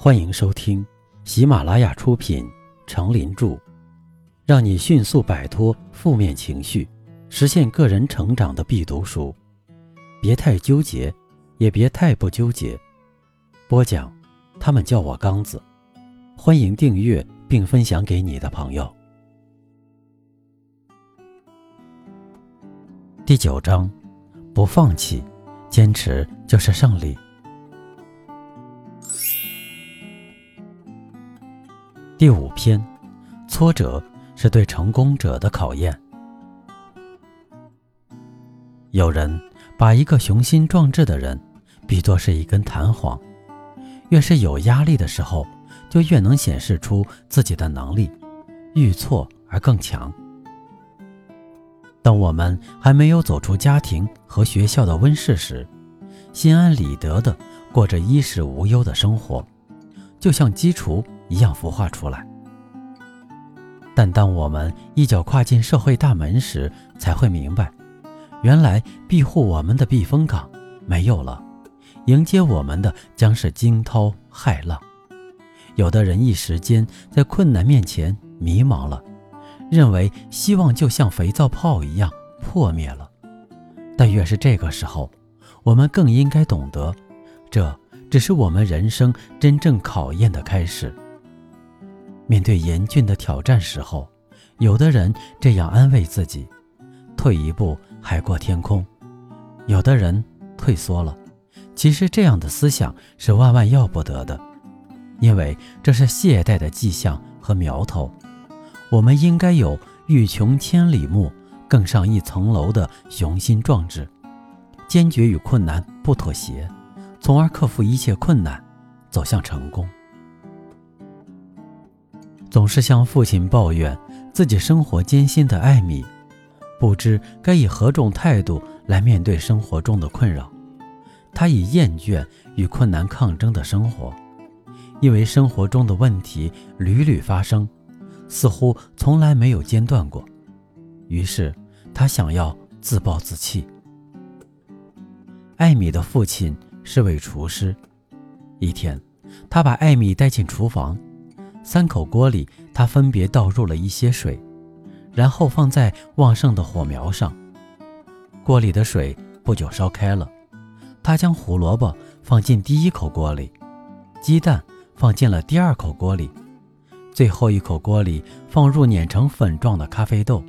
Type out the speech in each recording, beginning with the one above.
欢迎收听喜马拉雅出品《成林著》，让你迅速摆脱负面情绪，实现个人成长的必读书。别太纠结，也别太不纠结。播讲，他们叫我刚子。欢迎订阅并分享给你的朋友。第九章，不放弃，坚持就是胜利。第五篇，挫折是对成功者的考验。有人把一个雄心壮志的人比作是一根弹簧，越是有压力的时候，就越能显示出自己的能力，遇挫而更强。当我们还没有走出家庭和学校的温室时，心安理得的过着衣食无忧的生活，就像基础。一样孵化出来。但当我们一脚跨进社会大门时，才会明白，原来庇护我们的避风港没有了，迎接我们的将是惊涛骇浪。有的人一时间在困难面前迷茫了，认为希望就像肥皂泡一样破灭了。但越是这个时候，我们更应该懂得，这只是我们人生真正考验的开始。面对严峻的挑战时候，有的人这样安慰自己：“退一步海阔天空。”有的人退缩了。其实这样的思想是万万要不得的，因为这是懈怠的迹象和苗头。我们应该有欲穷千里目，更上一层楼的雄心壮志，坚决与困难不妥协，从而克服一切困难，走向成功。总是向父亲抱怨自己生活艰辛的艾米，不知该以何种态度来面对生活中的困扰。他已厌倦与困难抗争的生活，因为生活中的问题屡屡发生，似乎从来没有间断过。于是，他想要自暴自弃。艾米的父亲是位厨师，一天，他把艾米带进厨房。三口锅里，他分别倒入了一些水，然后放在旺盛的火苗上。锅里的水不久烧开了。他将胡萝卜放进第一口锅里，鸡蛋放进了第二口锅里，最后一口锅里放入碾成粉状的咖啡豆。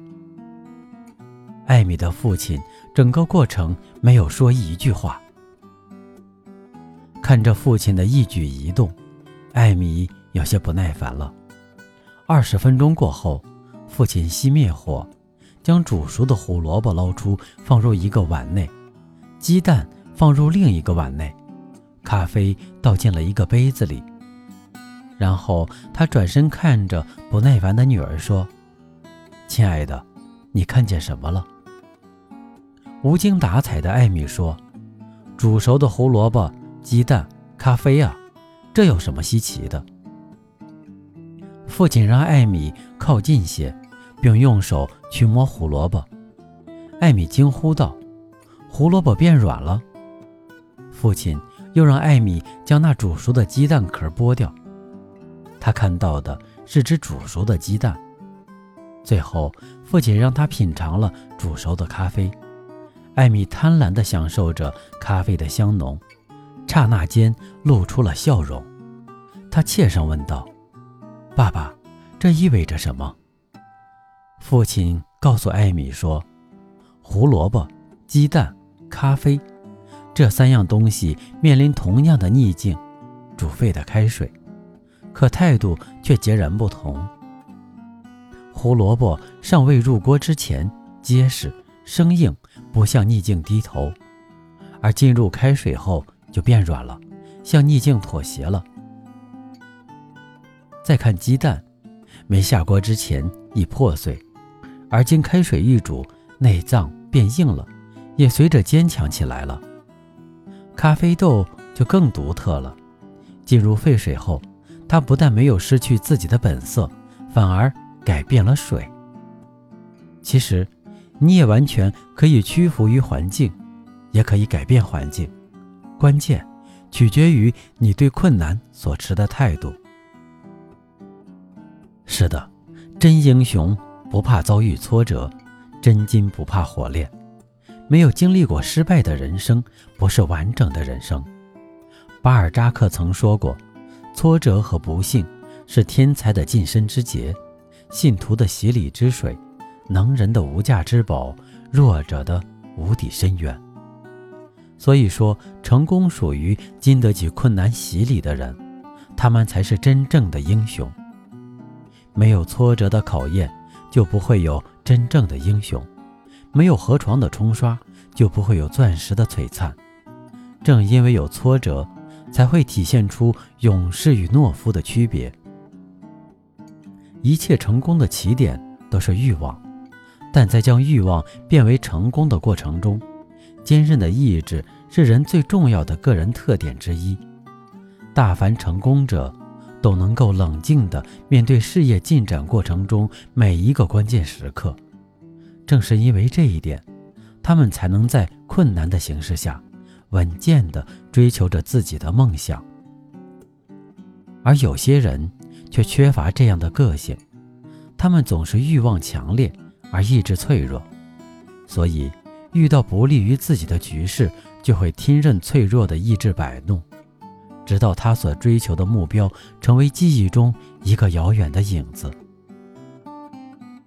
艾米的父亲整个过程没有说一句话，看着父亲的一举一动，艾米。有些不耐烦了。二十分钟过后，父亲熄灭火，将煮熟的胡萝卜捞出，放入一个碗内，鸡蛋放入另一个碗内，咖啡倒进了一个杯子里。然后他转身看着不耐烦的女儿说：“亲爱的，你看见什么了？”无精打采的艾米说：“煮熟的胡萝卜、鸡蛋、咖啡啊，这有什么稀奇的？”父亲让艾米靠近些，并用手去摸胡萝卜。艾米惊呼道：“胡萝卜变软了。”父亲又让艾米将那煮熟的鸡蛋壳剥掉。他看到的是只煮熟的鸡蛋。最后，父亲让他品尝了煮熟的咖啡。艾米贪婪地享受着咖啡的香浓，刹那间露出了笑容。他怯声问道。爸爸，这意味着什么？父亲告诉艾米说：“胡萝卜、鸡蛋、咖啡，这三样东西面临同样的逆境，煮沸的开水，可态度却截然不同。胡萝卜尚未入锅之前结实生硬，不向逆境低头；而进入开水后就变软了，向逆境妥协了。”再看鸡蛋，没下锅之前已破碎，而经开水一煮，内脏变硬了，也随着坚强起来了。咖啡豆就更独特了，进入沸水后，它不但没有失去自己的本色，反而改变了水。其实，你也完全可以屈服于环境，也可以改变环境，关键取决于你对困难所持的态度。是的，真英雄不怕遭遇挫折，真金不怕火炼。没有经历过失败的人生，不是完整的人生。巴尔扎克曾说过：“挫折和不幸是天才的近身之劫，信徒的洗礼之水，能人的无价之宝，弱者的无底深渊。”所以说，成功属于经得起困难洗礼的人，他们才是真正的英雄。没有挫折的考验，就不会有真正的英雄。没有河床的冲刷，就不会有钻石的璀璨。正因为有挫折，才会体现出勇士与懦夫的区别。一切成功的起点都是欲望，但在将欲望变为成功的过程中，坚韧的意志是人最重要的个人特点之一。大凡成功者，都能够冷静地面对事业进展过程中每一个关键时刻。正是因为这一点，他们才能在困难的形势下，稳健地追求着自己的梦想。而有些人却缺乏这样的个性，他们总是欲望强烈而意志脆弱，所以遇到不利于自己的局势，就会听任脆弱的意志摆弄，直到他所追求的目标成为记忆中一个遥远的影子。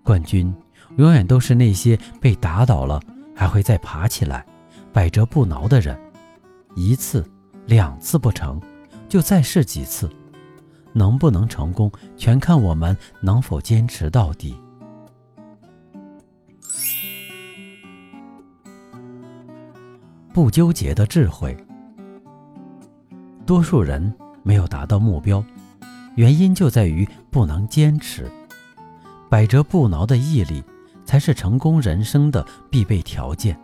冠军。永远都是那些被打倒了还会再爬起来、百折不挠的人。一次、两次不成就再试几次，能不能成功全看我们能否坚持到底。不纠结的智慧。多数人没有达到目标，原因就在于不能坚持。百折不挠的毅力。才是成功人生的必备条件。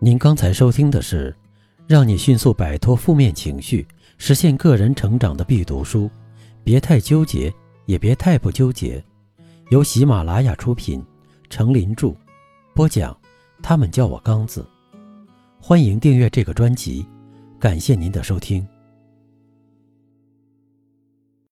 您刚才收听的是让你迅速摆脱负面情绪、实现个人成长的必读书。别太纠结，也别太不纠结。由喜马拉雅出品，程林著，播讲。他们叫我刚子。欢迎订阅这个专辑，感谢您的收听。